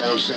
É Deus.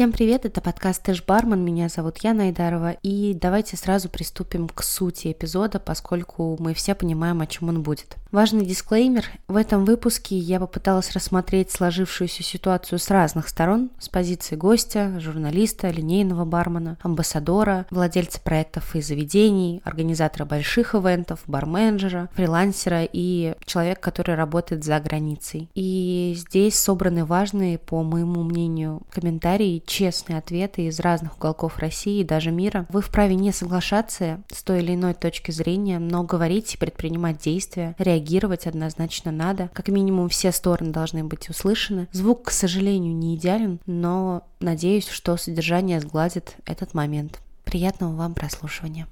Всем привет, это подкаст Тэш Бармен, меня зовут Яна Айдарова, и давайте сразу приступим к сути эпизода, поскольку мы все понимаем, о чем он будет. Важный дисклеймер. В этом выпуске я попыталась рассмотреть сложившуюся ситуацию с разных сторон, с позиции гостя, журналиста, линейного бармена, амбассадора, владельца проектов и заведений, организатора больших ивентов, барменджера, фрилансера и человека, который работает за границей. И здесь собраны важные, по моему мнению, комментарии, честные ответы из разных уголков России и даже мира. Вы вправе не соглашаться с той или иной точки зрения, но говорить и предпринимать действия, реагировать однозначно надо. Как минимум все стороны должны быть услышаны. Звук, к сожалению, не идеален, но надеюсь, что содержание сгладит этот момент. Приятного вам прослушивания.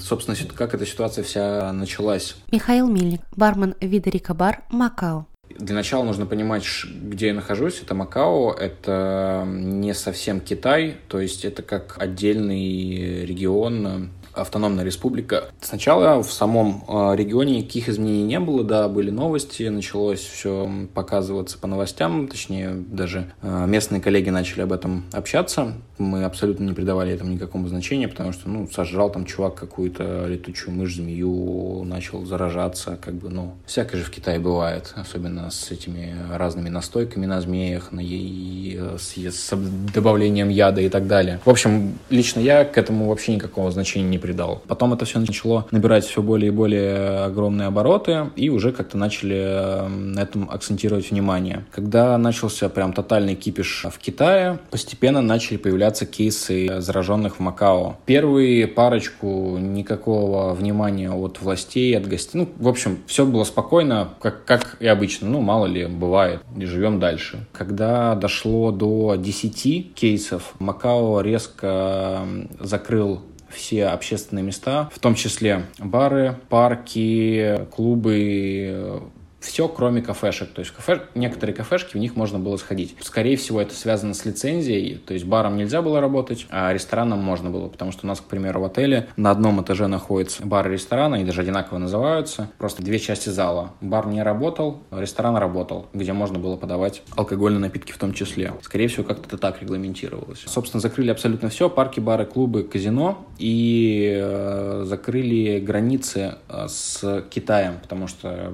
Собственно, как эта ситуация вся началась? Михаил Мильник, бармен Вида Бар, Макао. Для начала нужно понимать, где я нахожусь. Это Макао, это не совсем Китай, то есть это как отдельный регион автономная республика. Сначала в самом а, регионе никаких изменений не было, да, были новости, началось все показываться по новостям, точнее, даже а, местные коллеги начали об этом общаться. Мы абсолютно не придавали этому никакому значения, потому что, ну, сожрал там чувак какую-то летучую мышь, змею, начал заражаться, как бы, ну, всякое же в Китае бывает, особенно с этими разными настойками на змеях, на с, с добавлением яда и так далее. В общем, лично я к этому вообще никакого значения не придал. Потом это все начало набирать все более и более огромные обороты, и уже как-то начали э, на этом акцентировать внимание. Когда начался прям тотальный кипиш в Китае, постепенно начали появляться кейсы зараженных в Макао. Первые парочку никакого внимания от властей, от гостей. Ну, в общем, все было спокойно, как, как и обычно. Ну, мало ли, бывает. И живем дальше. Когда дошло до 10 кейсов, Макао резко закрыл все общественные места, в том числе бары, парки, клубы, все, кроме кафешек. То есть кафе, некоторые кафешки, в них можно было сходить. Скорее всего, это связано с лицензией. То есть баром нельзя было работать, а рестораном можно было. Потому что у нас, к примеру, в отеле на одном этаже находится бар и ресторан, они даже одинаково называются. Просто две части зала. Бар не работал, ресторан работал, где можно было подавать алкогольные напитки в том числе. Скорее всего, как-то это так регламентировалось. Собственно, закрыли абсолютно все. Парки, бары, клубы, казино. И э, закрыли границы э, с Китаем, потому что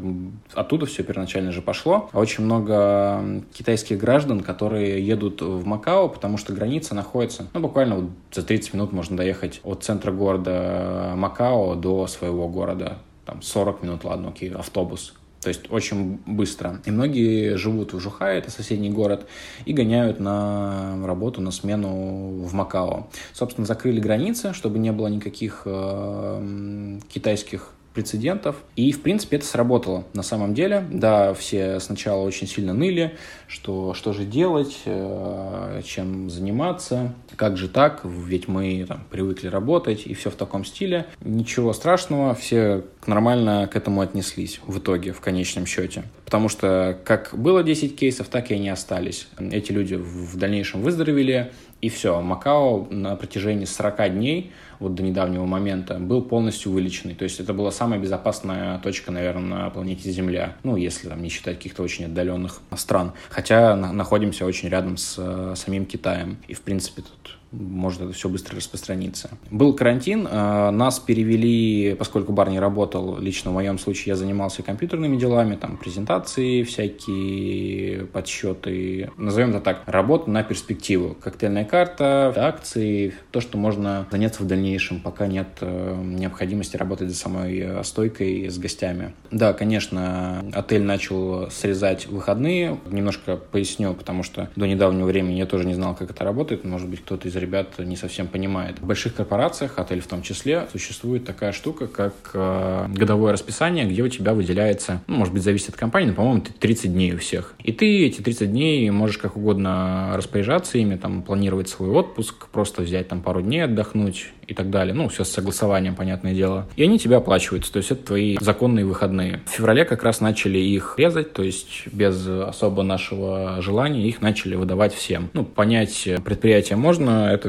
оттуда оттуда все первоначально же пошло. Очень много китайских граждан, которые едут в Макао, потому что граница находится, ну, буквально вот за 30 минут можно доехать от центра города Макао до своего города. Там 40 минут, ладно, окей, автобус. То есть очень быстро. И многие живут в Жухае, это соседний город, и гоняют на работу, на смену в Макао. Собственно, закрыли границы, чтобы не было никаких э, китайских прецедентов. И, в принципе, это сработало на самом деле. Да, все сначала очень сильно ныли, что, что же делать, э, чем заниматься, как же так, ведь мы там, привыкли работать, и все в таком стиле. Ничего страшного, все нормально к этому отнеслись в итоге, в конечном счете. Потому что как было 10 кейсов, так и они остались. Эти люди в дальнейшем выздоровели, и все. Макао на протяжении 40 дней вот до недавнего момента, был полностью вылеченный. То есть это была самая безопасная точка, наверное, на планете Земля. Ну, если там не считать каких-то очень отдаленных стран. Хотя находимся очень рядом с э, самим Китаем. И, в принципе, тут может это все быстро распространиться. Был карантин, э, нас перевели, поскольку бар не работал, лично в моем случае я занимался компьютерными делами, там презентации всякие, подсчеты, назовем это так, работа на перспективу. Коктейльная карта, акции, то, что можно заняться в дальнейшем, пока нет э, необходимости работать за самой э, стойкой с гостями. Да, конечно, отель начал срезать выходные, немножко поясню, потому что до недавнего времени я тоже не знал, как это работает, может быть, кто-то из ребят не совсем понимает. В больших корпорациях, отель в том числе, существует такая штука, как э, годовое расписание, где у тебя выделяется, ну, может быть, зависит от компании, но, по-моему, 30 дней у всех. И ты эти 30 дней можешь как угодно распоряжаться ими, там, планировать свой отпуск, просто взять там пару дней отдохнуть и так далее. Ну, все с согласованием, понятное дело. И они тебе оплачиваются, то есть это твои законные выходные. В феврале как раз начали их резать, то есть без особо нашего желания их начали выдавать всем. Ну, понять предприятие можно, это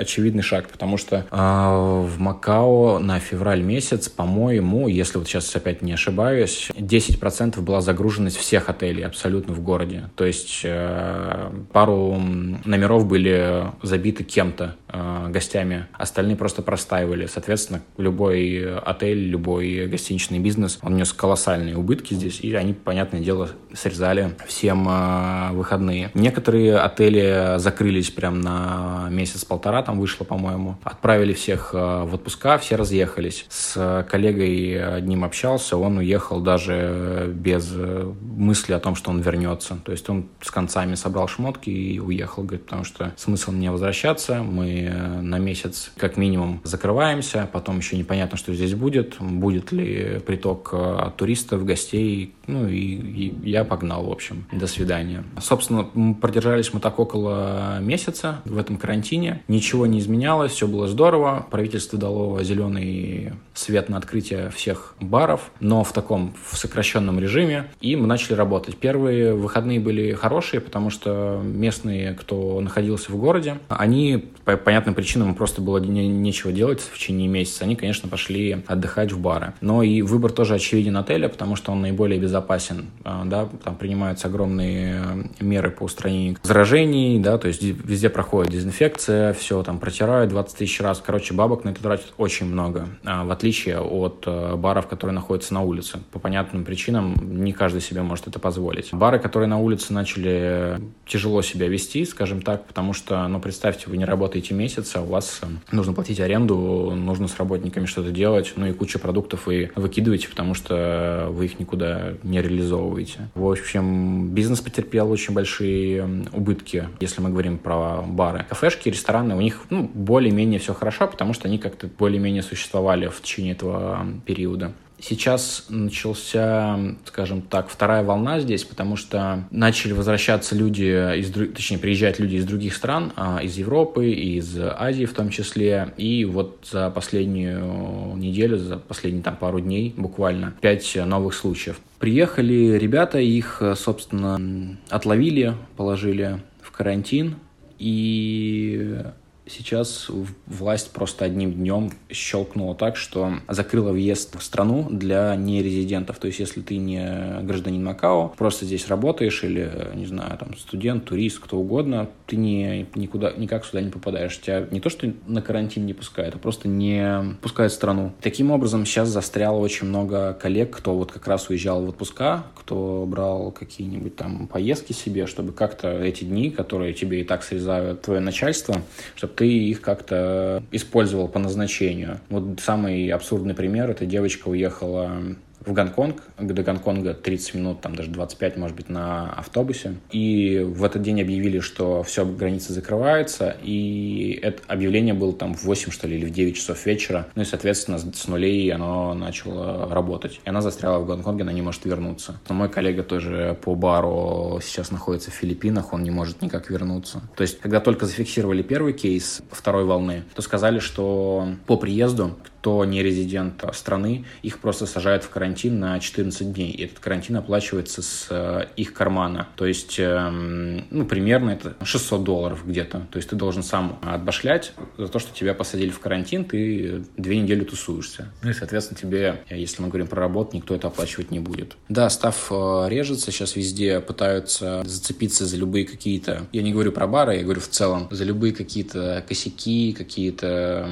очевидный шаг, потому что э, в Макао на февраль месяц, по-моему, если вот сейчас опять не ошибаюсь, 10% была загруженность всех отелей абсолютно в городе. То есть э, пару номеров были забиты кем-то, э, гостями, остальные просто простаивали. Соответственно, любой отель, любой гостиничный бизнес, он нес колоссальные убытки здесь, и они, понятное дело, срезали всем э, выходные. Некоторые отели закрылись прям на месяц-полтора, там вышло, по-моему. Отправили всех э, в отпуска, все разъехались. С коллегой одним общался, он уехал даже без мысли о том, что он вернется. То есть он с концами собрал шмотки и уехал, говорит, потому что смысл мне возвращаться, мы на месяц как минимум закрываемся, потом еще непонятно, что здесь будет, будет ли приток э, туристов, гостей, ну и, и я погнал, в общем, до свидания. Собственно, продержались мы так около месяца в этом карантине, ничего не изменялось, все было здорово, правительство дало зеленый свет на открытие всех баров, но в таком в сокращенном режиме, и мы начали работать. Первые выходные были хорошие, потому что местные, кто находился в городе, они понятным причинам просто было не, нечего делать в течение месяца, они, конечно, пошли отдыхать в бары. Но и выбор тоже очевиден отеля, потому что он наиболее безопасен, а, да, там принимаются огромные меры по устранению заражений, да, то есть везде проходит дезинфекция, все там протирают 20 тысяч раз, короче, бабок на это тратят очень много, а, в отличие от э, баров, которые находятся на улице. По понятным причинам не каждый себе может это позволить. Бары, которые на улице начали тяжело себя вести, скажем так, потому что, ну, представьте, вы не работаете месяц, а у вас э, нужно платить аренду, нужно с работниками что-то делать, ну и куча продуктов вы выкидываете, потому что вы их никуда не реализовываете. В общем, бизнес потерпел очень большие убытки, если мы говорим про бары. Кафешки, рестораны, у них ну, более-менее все хорошо, потому что они как-то более-менее существовали в течение этого периода. Сейчас начался, скажем так, вторая волна здесь, потому что начали возвращаться люди, из, точнее, приезжать люди из других стран, а, из Европы, из Азии в том числе. И вот за последнюю неделю, за последние там пару дней буквально, пять новых случаев. Приехали ребята, их, собственно, отловили, положили в карантин, и Сейчас власть просто одним днем щелкнула так, что закрыла въезд в страну для нерезидентов. То есть, если ты не гражданин Макао, просто здесь работаешь или, не знаю, там, студент, турист, кто угодно, ты не, никуда, никак сюда не попадаешь. Тебя не то, что на карантин не пускают, а просто не пускают в страну. Таким образом, сейчас застряло очень много коллег, кто вот как раз уезжал в отпуска, кто брал какие-нибудь там поездки себе, чтобы как-то эти дни, которые тебе и так срезают твое начальство, чтобы ты их как-то использовал по назначению. Вот самый абсурдный пример, это девочка уехала в Гонконг, до Гонконга 30 минут, там даже 25, может быть, на автобусе. И в этот день объявили, что все, границы закрываются, и это объявление было там в 8, что ли, или в 9 часов вечера. Ну и, соответственно, с нулей оно начало работать. И она застряла в Гонконге, она не может вернуться. Но мой коллега тоже по бару сейчас находится в Филиппинах, он не может никак вернуться. То есть, когда только зафиксировали первый кейс второй волны, то сказали, что по приезду кто не резидент страны, их просто сажают в карантин на 14 дней. И этот карантин оплачивается с э, их кармана. То есть, эм, ну, примерно это 600 долларов где-то. То есть ты должен сам отбашлять за то, что тебя посадили в карантин, ты две недели тусуешься. Ну и, соответственно, тебе, если мы говорим про работу, никто это оплачивать не будет. Да, став э, режется, сейчас везде пытаются зацепиться за любые какие-то, я не говорю про бары, я говорю в целом, за любые какие-то косяки, какие-то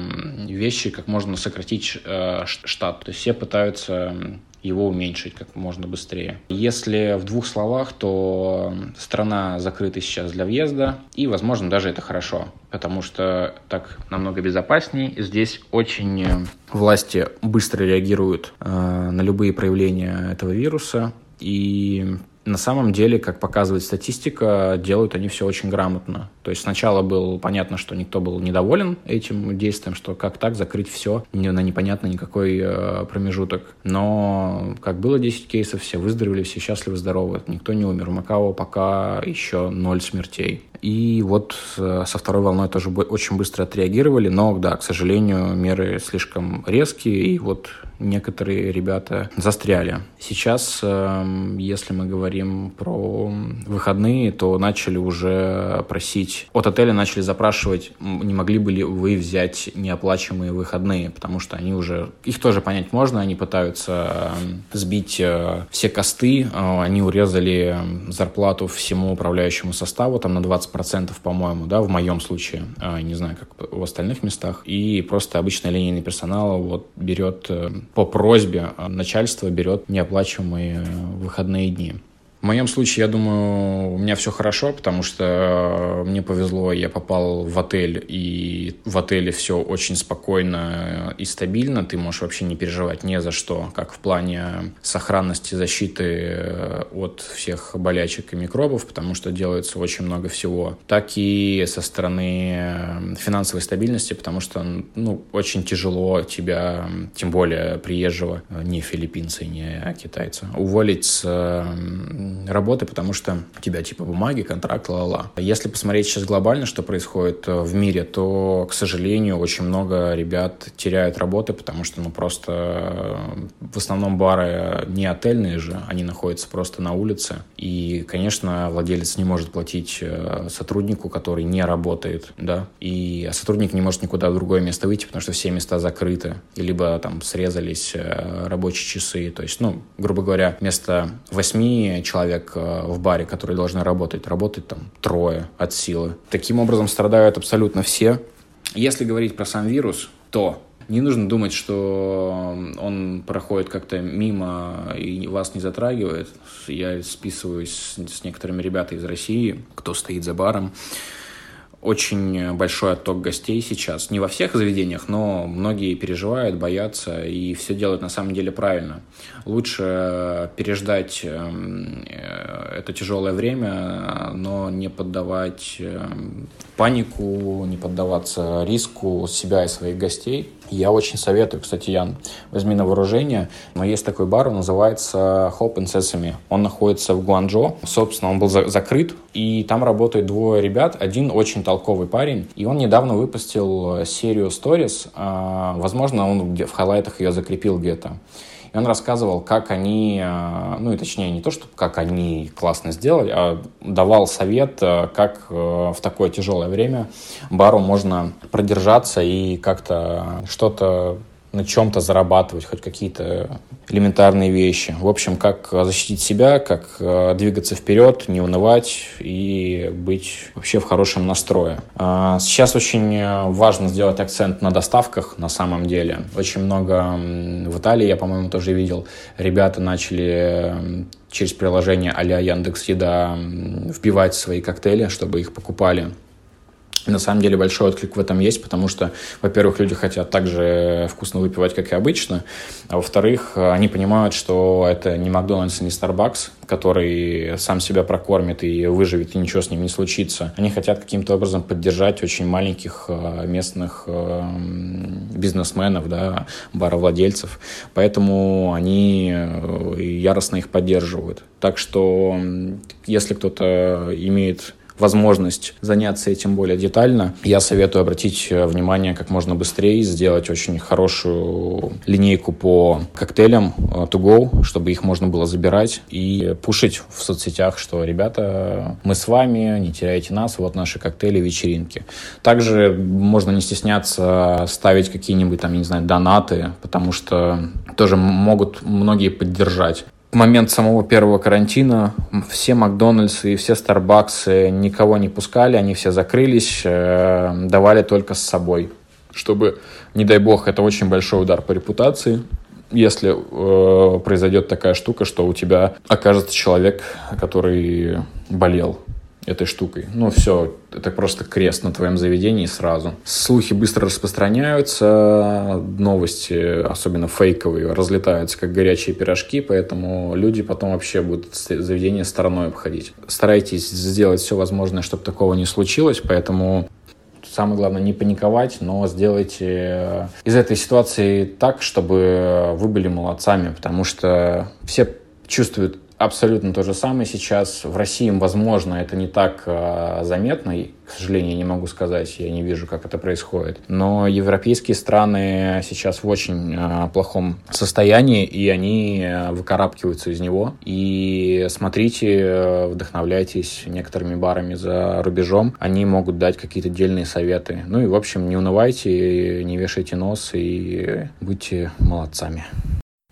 вещи, как можно сократить сократить э, штат. То есть все пытаются его уменьшить как можно быстрее. Если в двух словах, то страна закрыта сейчас для въезда, и, возможно, даже это хорошо, потому что так намного безопаснее. Здесь очень э, власти быстро реагируют э, на любые проявления этого вируса, и на самом деле, как показывает статистика, делают они все очень грамотно. То есть сначала было понятно, что никто был недоволен этим действием, что как так закрыть все на непонятно никакой э, промежуток. Но как было 10 кейсов, все выздоровели, все счастливы, здоровы, никто не умер. В Макао пока еще ноль смертей. И вот со второй волной тоже очень быстро отреагировали, но, да, к сожалению, меры слишком резкие, и вот некоторые ребята застряли. Сейчас, эм, если мы говорим про выходные, то начали уже просить, от отеля начали запрашивать, не могли бы ли вы взять неоплачиваемые выходные, потому что они уже, их тоже понять можно, они пытаются эм, сбить э, все косты, э, они урезали зарплату всему управляющему составу, там на 20%, по-моему, да, в моем случае, э, не знаю, как в остальных местах, и просто обычный линейный персонал вот берет по просьбе начальства берет неоплачиваемые выходные дни. Моем случае, я думаю, у меня все хорошо, потому что мне повезло, я попал в отель, и в отеле все очень спокойно и стабильно, ты можешь вообще не переживать ни за что, как в плане сохранности, защиты э, от всех болячек и микробов, потому что делается очень много всего, так и со стороны э, финансовой стабильности, потому что ну, очень тяжело тебя, тем более приезжего, э, не филиппинца не китайца, уволить с работы, потому что у тебя типа бумаги, контракт, ла-ла. Если посмотреть сейчас глобально, что происходит э, в мире, то, к сожалению, очень много ребят теряют работы, потому что, ну, просто э, в основном бары не отельные же, они находятся просто на улице. И, конечно, владелец не может платить э, сотруднику, который не работает, да, и а сотрудник не может никуда в другое место выйти, потому что все места закрыты, либо там срезались рабочие часы, то есть, ну, грубо говоря, вместо восьми человек человек э, в баре, которые должны работать, работает там трое от силы. Таким образом страдают абсолютно все. Если говорить про сам вирус, то не нужно думать, что он проходит как-то мимо и вас не затрагивает. Я списываюсь с некоторыми ребятами из России, кто стоит за баром очень большой отток гостей сейчас. Не во всех заведениях, но многие переживают, боятся и все делают на самом деле правильно. Лучше переждать эм, э, это тяжелое время, но не поддавать эм, панику, не поддаваться риску себя и своих гостей. Я очень советую, кстати, Ян, возьми на вооружение. Но есть такой бар, он называется Hope and Sesame. Он находится в Гуанчжоу. Собственно, он был за закрыт, и там работают двое ребят. Один очень толковый парень, и он недавно выпустил серию stories. А, возможно, он в хайлайтах ее закрепил где-то. И он рассказывал, как они, э, ну и точнее не то, что как они классно сделали, а давал совет, э, как э, в такое тяжелое время бару можно продержаться и как-то что-то на чем-то зарабатывать, хоть какие-то элементарные вещи. В общем, как защитить себя, как э, двигаться вперед, не унывать и быть вообще в хорошем настрое. А, сейчас очень важно сделать акцент на доставках на самом деле. Очень много в Италии, я, по-моему, тоже видел, ребята начали через приложение а-ля Яндекс Еда вбивать свои коктейли, чтобы их покупали на самом деле большой отклик в этом есть, потому что, во-первых, люди хотят так же вкусно выпивать, как и обычно, а во-вторых, они понимают, что это не Макдональдс и не Starbucks, который сам себя прокормит и выживет, и ничего с ним не случится. Они хотят каким-то образом поддержать очень маленьких э, местных э, бизнесменов, да, баровладельцев, поэтому они э, яростно их поддерживают. Так что, если кто-то имеет возможность заняться этим более детально, я советую обратить э, внимание как можно быстрее, сделать очень хорошую линейку по коктейлям э, to go, чтобы их можно было забирать и пушить в соцсетях, что, ребята, мы с вами, не теряйте нас, вот наши коктейли, вечеринки. Также можно не стесняться ставить какие-нибудь там, я не знаю, донаты, потому что тоже могут многие поддержать момент самого первого карантина все Макдональдсы и все Старбаксы никого не пускали, они все закрылись, э, давали только с собой, чтобы, не дай бог, это очень большой удар по репутации, если э, произойдет такая штука, что у тебя окажется человек, который болел этой штукой. Ну, все, это просто крест на твоем заведении сразу. Слухи быстро распространяются, новости, особенно фейковые, разлетаются как горячие пирожки, поэтому люди потом вообще будут заведение стороной обходить. Старайтесь сделать все возможное, чтобы такого не случилось, поэтому самое главное не паниковать, но сделайте э, из этой ситуации так, чтобы вы были молодцами, потому что все чувствуют абсолютно то же самое сейчас. В России, возможно, это не так э, заметно, и, к сожалению, я не могу сказать, я не вижу, как это происходит. Но европейские страны сейчас в очень э, плохом состоянии, и они э, выкарабкиваются из него. И смотрите, э, вдохновляйтесь некоторыми барами за рубежом, они могут дать какие-то дельные советы. Ну и, в общем, не унывайте, не вешайте нос и будьте молодцами.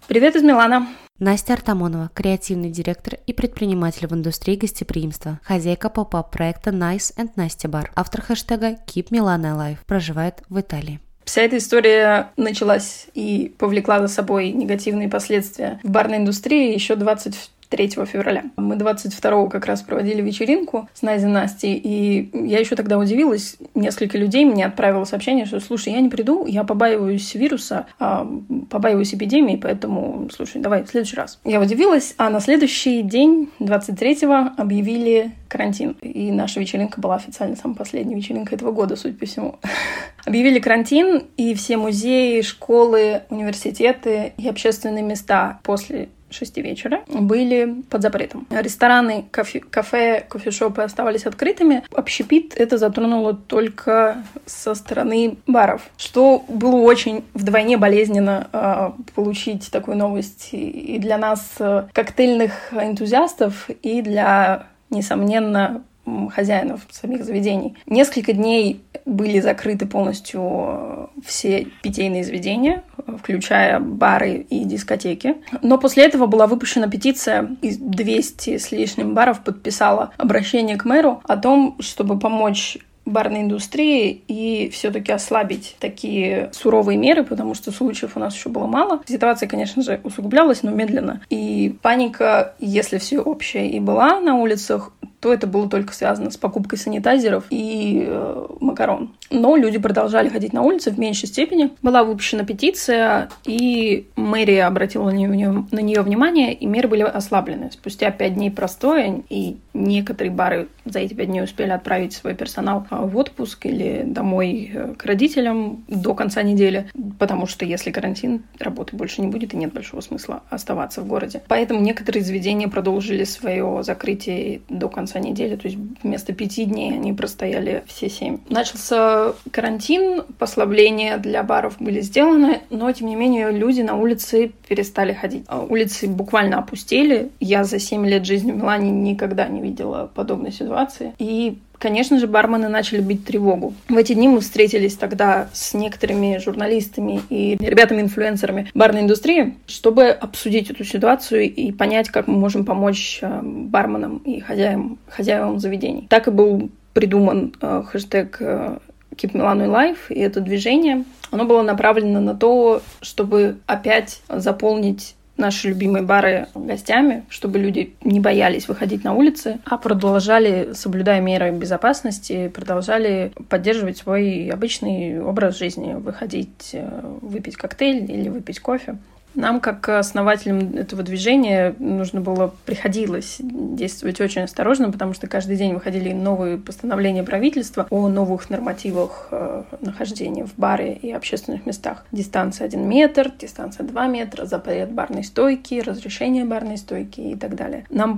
Привет из Милана. Настя Артамонова, креативный директор и предприниматель в индустрии гостеприимства, хозяйка поп-ап проекта Nice and Настя Бар, автор хэштега Keep Milano Alive, проживает в Италии. Вся эта история началась и повлекла за собой негативные последствия в барной индустрии еще 20 3 февраля. Мы 22 как раз проводили вечеринку с Назей Настей, и я еще тогда удивилась. Несколько людей мне отправило сообщение, что, слушай, я не приду, я побаиваюсь вируса, а, побаиваюсь эпидемии, поэтому, слушай, давай в следующий раз. Я удивилась, а на следующий день, 23-го, объявили карантин. И наша вечеринка была официально самой последней вечеринкой этого года, судя по всему. Объявили карантин, и все музеи, школы, университеты и общественные места после 6 вечера были под запретом. Рестораны, кафе, кафе кофешопы оставались открытыми. Общепит это затронуло только со стороны баров, что было очень вдвойне болезненно э, получить такую новость и для нас, э, коктейльных энтузиастов, и для, несомненно, хозяинов самих заведений. Несколько дней были закрыты полностью э, все питейные заведения, включая бары и дискотеки. Но после этого была выпущена петиция, и 200 с лишним баров подписала обращение к мэру о том, чтобы помочь барной индустрии и все-таки ослабить такие суровые меры, потому что случаев у нас еще было мало. Ситуация, конечно же, усугублялась, но медленно. И паника, если все общее и была на улицах, то это было только связано с покупкой санитайзеров и э, макарон. Но люди продолжали ходить на улицы в меньшей степени. Была выпущена петиция, и мэрия обратила на нее, внимание, и меры были ослаблены. Спустя пять дней простоя, и некоторые бары за эти пять дней успели отправить свой персонал а, в отпуск или домой э, к родителям до конца недели, потому что если карантин, работы больше не будет, и нет большого смысла оставаться в городе. Поэтому некоторые заведения продолжили свое закрытие до конца недели, то есть вместо пяти дней они простояли все семь. Начался карантин, послабления для баров были сделаны, но тем не менее люди на улице перестали ходить. А улицы буквально опустели. Я за семь лет жизни в Милане никогда не видела подобной ситуации. И Конечно же, бармены начали бить тревогу. В эти дни мы встретились тогда с некоторыми журналистами и ребятами-инфлюенсерами барной индустрии, чтобы обсудить эту ситуацию и понять, как мы можем помочь э, барменам и хозяевам, хозяевам заведений. Так и был придуман э, хэштег э, Keep Milano Life, и это движение, оно было направлено на то, чтобы опять заполнить наши любимые бары гостями, чтобы люди не боялись выходить на улицы, а продолжали, соблюдая меры безопасности, продолжали поддерживать свой обычный образ жизни, выходить, э, выпить коктейль или выпить кофе. Нам, как основателям этого движения, нужно было, приходилось действовать очень осторожно, потому что каждый день выходили новые постановления правительства о новых нормативах э, нахождения в баре и общественных местах. Дистанция 1 метр, дистанция 2 метра, запрет барной стойки, разрешение барной стойки и так далее. Нам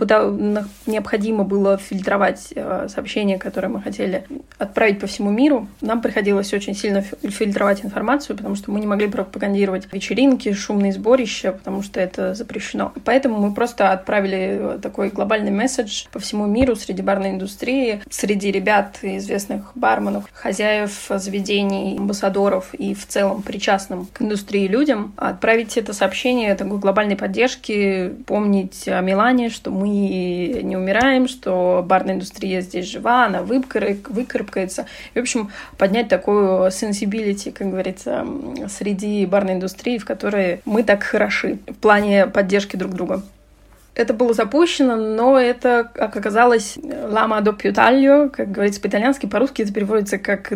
необходимо было фильтровать э, сообщения, которые мы хотели отправить по всему миру. Нам приходилось очень сильно фильтровать информацию, потому что мы не могли пропагандировать вечеринки, шумные сборы, сборище, потому что это запрещено. Поэтому мы просто отправили такой глобальный месседж по всему миру среди барной индустрии, среди ребят, известных барменов, хозяев заведений, амбассадоров и в целом причастным к индустрии людям, отправить это сообщение такой глобальной поддержки, помнить о Милане, что мы не умираем, что барная индустрия здесь жива, она выкарабкается. И, в общем, поднять такую sensibility, как говорится, среди барной индустрии, в которой мы так так хороши в плане поддержки друг друга. Это было запущено, но это, как оказалось, лама до пьютальо, как говорится по-итальянски, по-русски это переводится как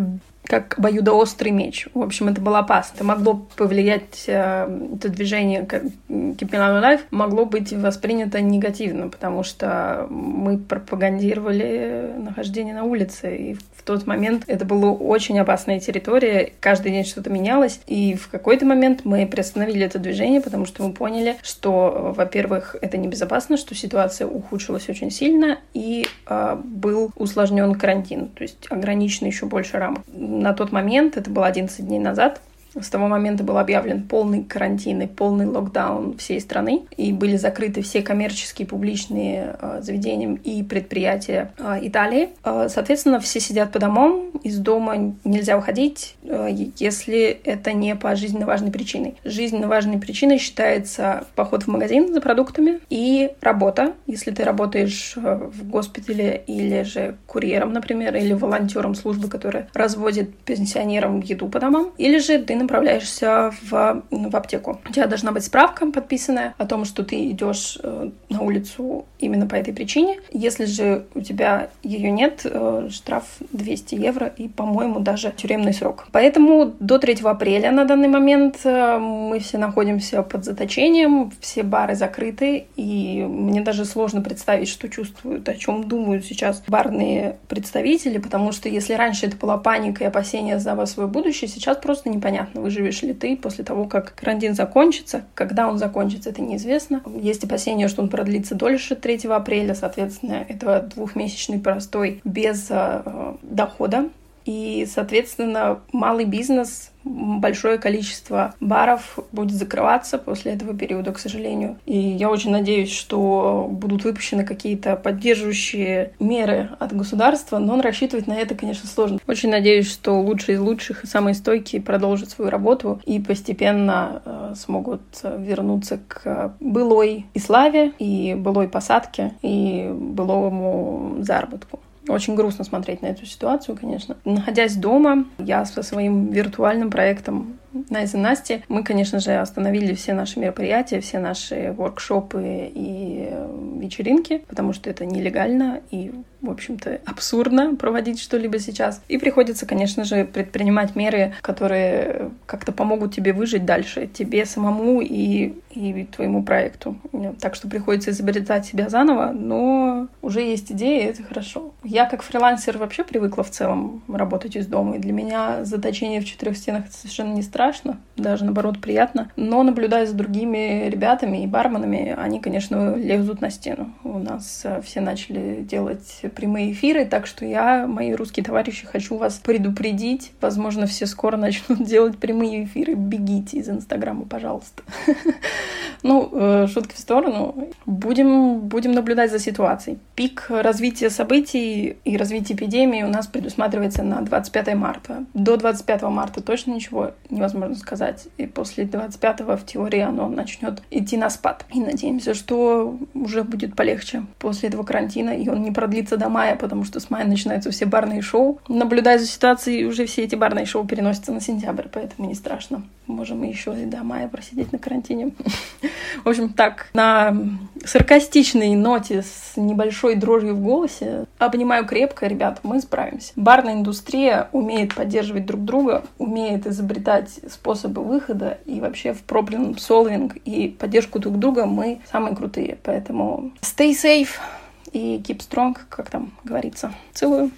как обоюдоострый меч. В общем, это было опасно. Это могло повлиять, э, это движение как Keep Me Alive могло быть воспринято негативно, потому что мы пропагандировали нахождение на улице, и в тот момент это была очень опасная территория, каждый день что-то менялось, и в какой-то момент мы приостановили это движение, потому что мы поняли, что, во-первых, это небезопасно, что ситуация ухудшилась очень сильно, и э, был усложнен карантин, то есть ограничены еще больше рамок на тот момент, это было 11 дней назад, с того момента был объявлен полный карантин и полный локдаун всей страны, и были закрыты все коммерческие публичные э, заведения и предприятия э, Италии. Э, соответственно, все сидят по домам, из дома нельзя выходить, если это не по жизненно важной причине. Жизненно важной причиной считается поход в магазин за продуктами и работа. Если ты работаешь в госпитале или же курьером, например, или волонтером службы, которая разводит пенсионерам еду по домам, или же ты направляешься в, в аптеку. У тебя должна быть справка подписанная о том, что ты идешь э, на улицу именно по этой причине. Если же у тебя ее нет, э, штраф 200 евро и, по-моему, даже тюремный срок. Поэтому до 3 апреля на данный момент э, мы все находимся под заточением, все бары закрыты, и мне даже сложно представить, что чувствуют, о чем думают сейчас барные представители, потому что если раньше это была паника и опасения за свое будущее, сейчас просто непонятно непонятно, выживешь ли ты после того, как карантин закончится. Когда он закончится, это неизвестно. Есть опасения, что он продлится дольше 3 апреля, соответственно, это двухмесячный простой без э, дохода. И, соответственно, малый бизнес большое количество баров будет закрываться после этого периода, к сожалению. И я очень надеюсь, что будут выпущены какие-то поддерживающие меры от государства, но рассчитывать на это, конечно, сложно. Очень надеюсь, что лучшие из лучших и самые стойкие продолжат свою работу и постепенно э, смогут вернуться к былой и славе, и былой посадке, и былому заработку. Очень грустно смотреть на эту ситуацию, конечно. Находясь дома, я со своим виртуальным проектом Найза Насти, мы, конечно же, остановили все наши мероприятия, все наши воркшопы и вечеринки, потому что это нелегально и в общем-то, абсурдно проводить что-либо сейчас. И приходится, конечно же, предпринимать меры, которые как-то помогут тебе выжить дальше, тебе самому и, и твоему проекту. Так что приходится изобретать себя заново, но уже есть идеи, и это хорошо. Я как фрилансер вообще привыкла в целом работать из дома, и для меня заточение в четырех стенах совершенно не страшно, даже наоборот приятно. Но наблюдая за другими ребятами и барменами, они, конечно, лезут на стену. У нас э, все начали делать прямые эфиры, так что я, мои русские товарищи, хочу вас предупредить. Возможно, все скоро начнут делать прямые эфиры. Бегите из Инстаграма, пожалуйста. Ну, э, шутки в сторону. Будем, будем наблюдать за ситуацией. Пик развития событий и развития эпидемии у нас предусматривается на 25 марта. До 25 марта точно ничего невозможно сказать. И после 25 в теории оно начнет идти на спад. И надеемся, что уже будет полегче после этого карантина, и он не продлится до мая, потому что с мая начинаются все барные шоу. Наблюдая за ситуацией, уже все эти барные шоу переносятся на сентябрь, поэтому не страшно. Можем еще и до мая просидеть на карантине. В общем, так, на саркастичной ноте с небольшой дрожью в голосе обнимаю крепко, ребят, мы справимся. Барная индустрия умеет поддерживать друг друга, умеет изобретать способы выхода, и вообще в problem solving и поддержку друг друга мы самые крутые. Поэтому stay safe, и keep strong, как там говорится. Целую.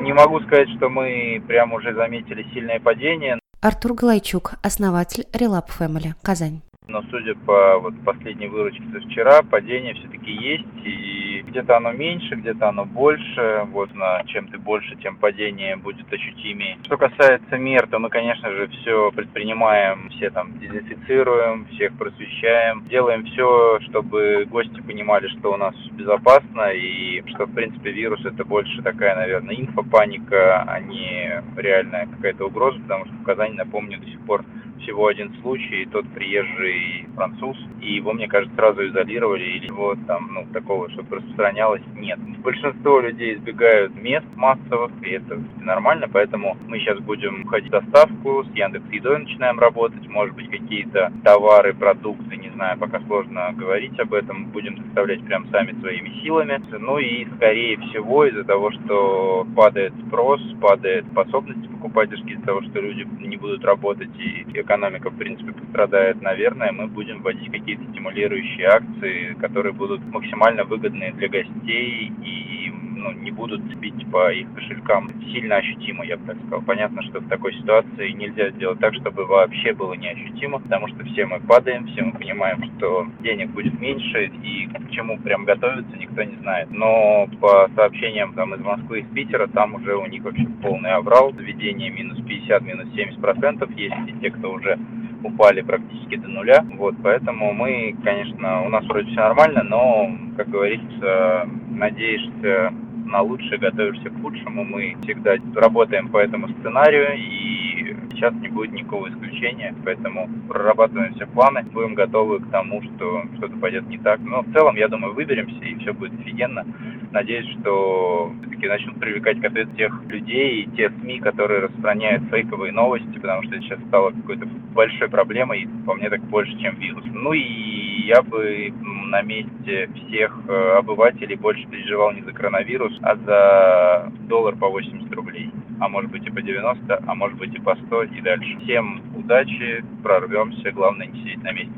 Не могу сказать, что мы прям уже заметили сильное падение. Артур Галайчук, основатель Relap Family, Казань. Но судя по вот, последней выручке со вчера, падение все-таки есть, и где-то оно меньше, где-то оно больше. Вот на чем ты больше, тем падение будет ощутимее. Что касается мер, то мы, конечно же, все предпринимаем, все там дезинфицируем, всех просвещаем, делаем все, чтобы гости понимали, что у нас безопасно, и что, в принципе, вирус это больше такая, наверное, инфопаника, а не реальная какая-то угроза, потому что в Казани, напомню, до сих пор всего один случай, тот приезжий француз, и его, мне кажется, сразу изолировали, или его там, ну, такого, чтобы распространялось, нет. Большинство людей избегают мест массовых, и это нормально, поэтому мы сейчас будем ходить в доставку, с Яндекс Едой начинаем работать, может быть, какие-то товары, продукты, не знаю, пока сложно говорить об этом, будем доставлять прям сами своими силами. Ну и, скорее всего, из-за того, что падает спрос, падает способность покупательские, из-за того, что люди не будут работать и экономика, в принципе, пострадает, наверное, мы будем вводить какие-то стимулирующие акции, которые будут максимально выгодны для гостей и ну, не будут бить по их кошелькам сильно ощутимо, я бы так сказал. Понятно, что в такой ситуации нельзя сделать так, чтобы вообще было неощутимо, потому что все мы падаем, все мы понимаем, что денег будет меньше, и к чему прям готовиться никто не знает. Но по сообщениям там из Москвы, из Питера, там уже у них вообще полный аврал, заведение минус 50, минус 70 процентов, есть и те, кто уже упали практически до нуля. Вот, поэтому мы, конечно, у нас вроде все нормально, но, как говорится, надеешься на лучшее, готовишься к худшему. Мы всегда работаем по этому сценарию, и сейчас не будет никакого исключения, поэтому прорабатываем все планы, будем готовы к тому, что что-то пойдет не так. Но в целом, я думаю, выберемся, и все будет офигенно. Надеюсь, что все-таки начнут привлекать к ответу тех людей и те СМИ, которые распространяют фейковые новости, потому что это сейчас стало какой-то большой проблемой, по мне так больше, чем вирус. Ну и я бы на месте всех э, обывателей больше переживал не за коронавирус, а за доллар по 80 рублей. А может быть и по 90, а может быть и по 100 и дальше. Всем удачи, прорвемся, главное не сидеть на месте.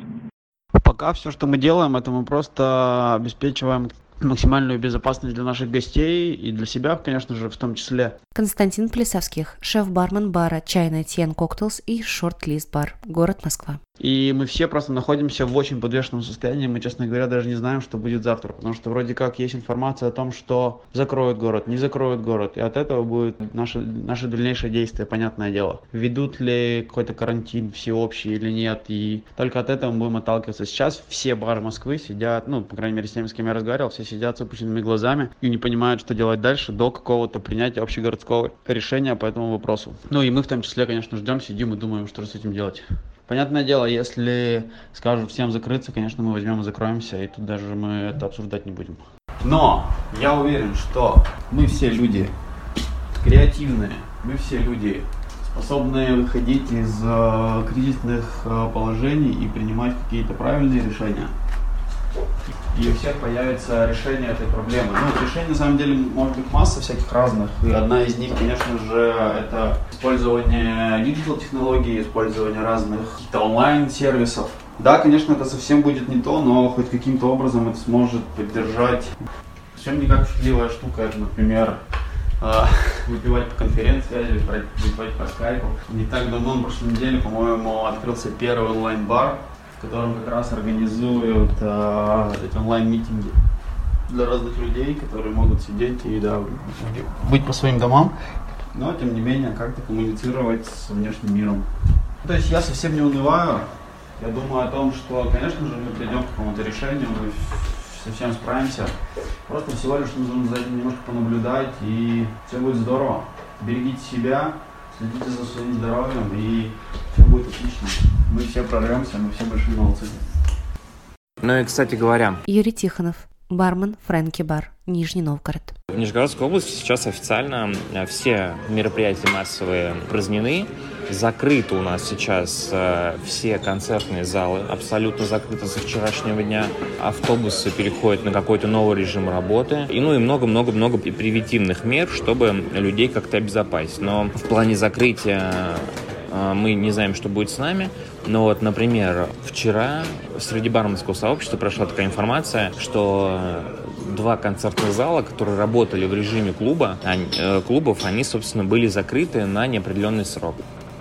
Пока все, что мы делаем, это мы просто обеспечиваем максимальную безопасность для наших гостей и для себя, конечно же, в том числе. Константин Плесовских, шеф-бармен бара «Чайная Tea & Cocktails» и «Short List бар», город Москва. И мы все просто находимся в очень подвешенном состоянии. Мы, честно говоря, даже не знаем, что будет завтра. Потому что вроде как есть информация о том, что закроют город, не закроют город. И от этого будет наше, наше дальнейшее действие, понятное дело. Ведут ли какой-то карантин всеобщий или нет. И только от этого мы будем отталкиваться. Сейчас все бары Москвы сидят, ну, по крайней мере, с теми, с кем я разговаривал, все сидят с опущенными глазами и не понимают, что делать дальше до какого-то принятия общегородского решения по этому вопросу. Ну и мы в том числе, конечно, ждем, сидим и думаем, что же с этим делать. Понятное дело, если скажут всем закрыться, конечно, мы возьмем и закроемся, и тут даже мы это обсуждать не будем. Но я уверен, что мы все люди креативные, мы все люди способные выходить из э, кризисных э, положений и принимать какие-то правильные решения и у всех появится решение этой проблемы. Ну, решение, на самом деле, может быть масса всяких разных. И одна из них, конечно же, это использование digital технологий, использование разных онлайн-сервисов. Да, конечно, это совсем будет не то, но хоть каким-то образом это сможет поддержать. Совсем не счастливая штука, это, например, а, выпивать по конференции или выпивать по скайпу. Не так давно, на прошлой неделе, по-моему, открылся первый онлайн-бар в котором как раз организуют э, эти онлайн- meeting и для разных людей, которые могут сидеть и да, быть по своим домам, но тем не менее как-то коммуницировать с внешним миром. То есть я совсем не унываю. Я думаю о том, что, конечно же, мы придем к какому-то решению, мы совсем справимся. Просто всего лишь нужно за этим немножко понаблюдать, и все будет здорово. Берегите себя, следите за своим здоровьем, и будет отлично. Мы все прорвемся, мы все большие молодцы. Ну и, кстати говоря... Юрий Тихонов, бармен Фрэнки Бар, Нижний Новгород. В Нижегородской области сейчас официально э, все мероприятия массовые празднены. Закрыты у нас сейчас э, все концертные залы, абсолютно закрыты со вчерашнего дня. Автобусы переходят на какой-то новый режим работы. И ну и много-много-много превентивных мер, чтобы людей как-то обезопасить. Но в плане закрытия мы не знаем, что будет с нами. Но вот, например, вчера среди барменского сообщества прошла такая информация, что два концертных зала, которые работали в режиме клуба, они, э, клубов, они, собственно, были закрыты на неопределенный срок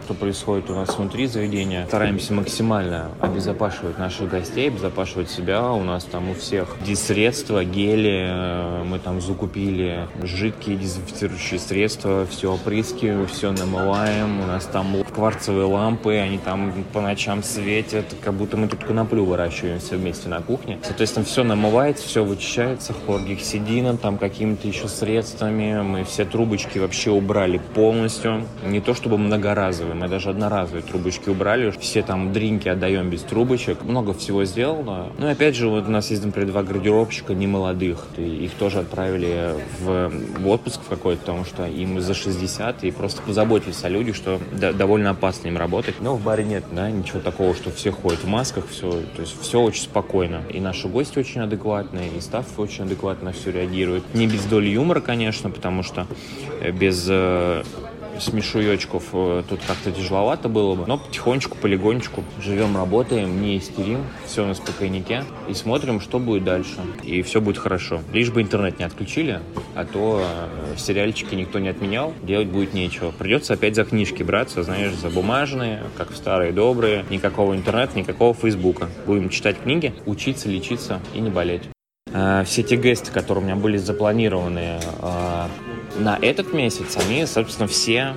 что происходит у нас внутри заведения. Стараемся максимально обезопашивать наших гостей, обезопашивать себя. У нас там у всех средства, гели, э, мы там закупили жидкие дезинфицирующие средства, все опрыскиваем, все намываем. У нас там кварцевые лампы, они там по ночам светят, как будто мы тут коноплю выращиваем все вместе на кухне. Соответственно, все намывается, все вычищается хлоргексидином, там какими-то еще средствами. Мы все трубочки вообще убрали полностью. Не то чтобы многоразовые, Мы даже одноразовые трубочки убрали. Все там дринки отдаем без трубочек. Много всего сделано. Ну и опять же, вот у нас есть, например, два гардеробщика не молодых. И их тоже отправили в, в отпуск в какой-то, потому что им за 60 и просто позаботились о людях, что да, довольно опасно им работать. Но в баре нет, да, ничего такого, что все ходят в масках, все, то есть все очень спокойно. И наши гости очень адекватные, и став очень адекватно все реагирует. Не без доли юмора, конечно, потому что э, без э, смешуечков э, тут как-то тяжеловато было бы. Но потихонечку, полигонечку живем, работаем, не истерим, все на спокойнике и смотрим, что будет дальше. И все будет хорошо. Лишь бы интернет не отключили, а то э, сериальчики никто не отменял, делать будет нечего. Придется опять за книжки браться, знаешь, за бумажные, как в старые добрые. Никакого интернета, никакого фейсбука. Будем читать книги, учиться, лечиться и не болеть. Э, все те гесты, которые у меня были запланированы на этот месяц. Они, собственно, все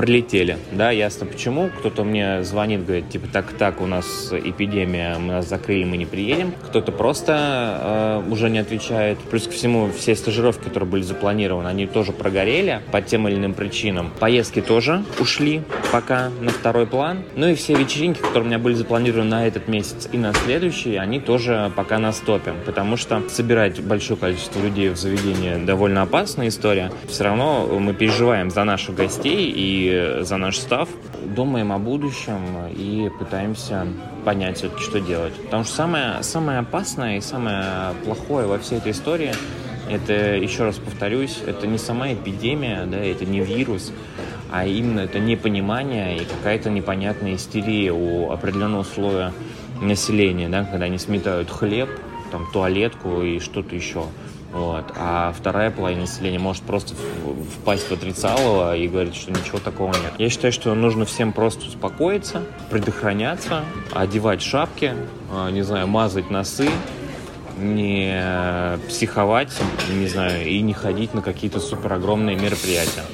прилетели. Да, ясно почему. Кто-то мне звонит, говорит, типа, так-так, у нас эпидемия, мы нас закрыли, мы не приедем. Кто-то просто э, уже не отвечает. Плюс ко всему, все стажировки, которые были запланированы, они тоже прогорели по тем или иным причинам. Поездки тоже ушли пока на второй план. Ну и все вечеринки, которые у меня были запланированы на этот месяц и на следующий, они тоже пока на стопе. Потому что собирать большое количество людей в заведение довольно опасная история все равно мы переживаем за наших гостей и за наш став, думаем о будущем и пытаемся понять что делать. Потому что самое, самое опасное и самое плохое во всей этой истории это, еще раз повторюсь, это не сама эпидемия, да, это не вирус, а именно это непонимание и какая-то непонятная истерия у определенного слоя населения, да, когда они сметают хлеб, там, туалетку и что-то еще. Вот. А вторая половина населения может просто впасть в отрицалово и говорить, что ничего такого нет. Я считаю, что нужно всем просто успокоиться, предохраняться, одевать шапки, а, не знаю, мазать носы, не психовать, не знаю, и не ходить на какие-то супер огромные мероприятия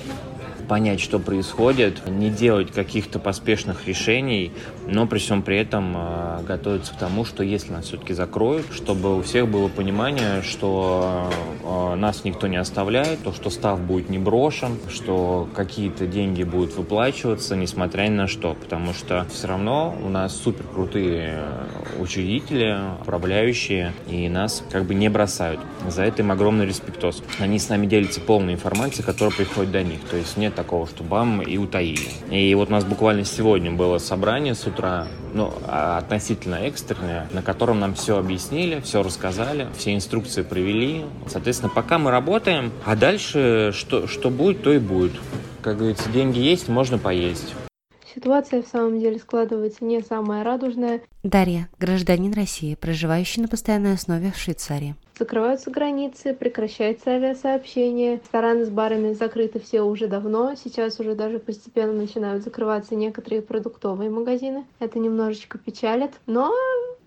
понять, что происходит, не делать каких-то поспешных решений, но при всем при этом э, готовиться к тому, что если нас все-таки закроют, чтобы у всех было понимание, что э, нас никто не оставляет, то, что став будет не брошен, что какие-то деньги будут выплачиваться, несмотря ни на что, потому что все равно у нас супер крутые учредители, управляющие, и нас как бы не бросают. За это им огромный респектоз. Они с нами делятся полной информацией, которая приходит до них. То есть нет такого, что бам и утаили. И вот у нас буквально сегодня было собрание с утра, ну, а, относительно экстренное, на котором нам все объяснили, все рассказали, все инструкции провели. Соответственно, пока мы работаем, а дальше что, что будет, то и будет. Как говорится, деньги есть, можно поесть. Ситуация в самом деле складывается не самая радужная. Дарья, гражданин России, проживающий на постоянной основе в Швейцарии. Закрываются границы, прекращается авиасообщение, рестораны с барами закрыты все уже давно, сейчас уже даже постепенно начинают закрываться некоторые продуктовые магазины. Это немножечко печалит, но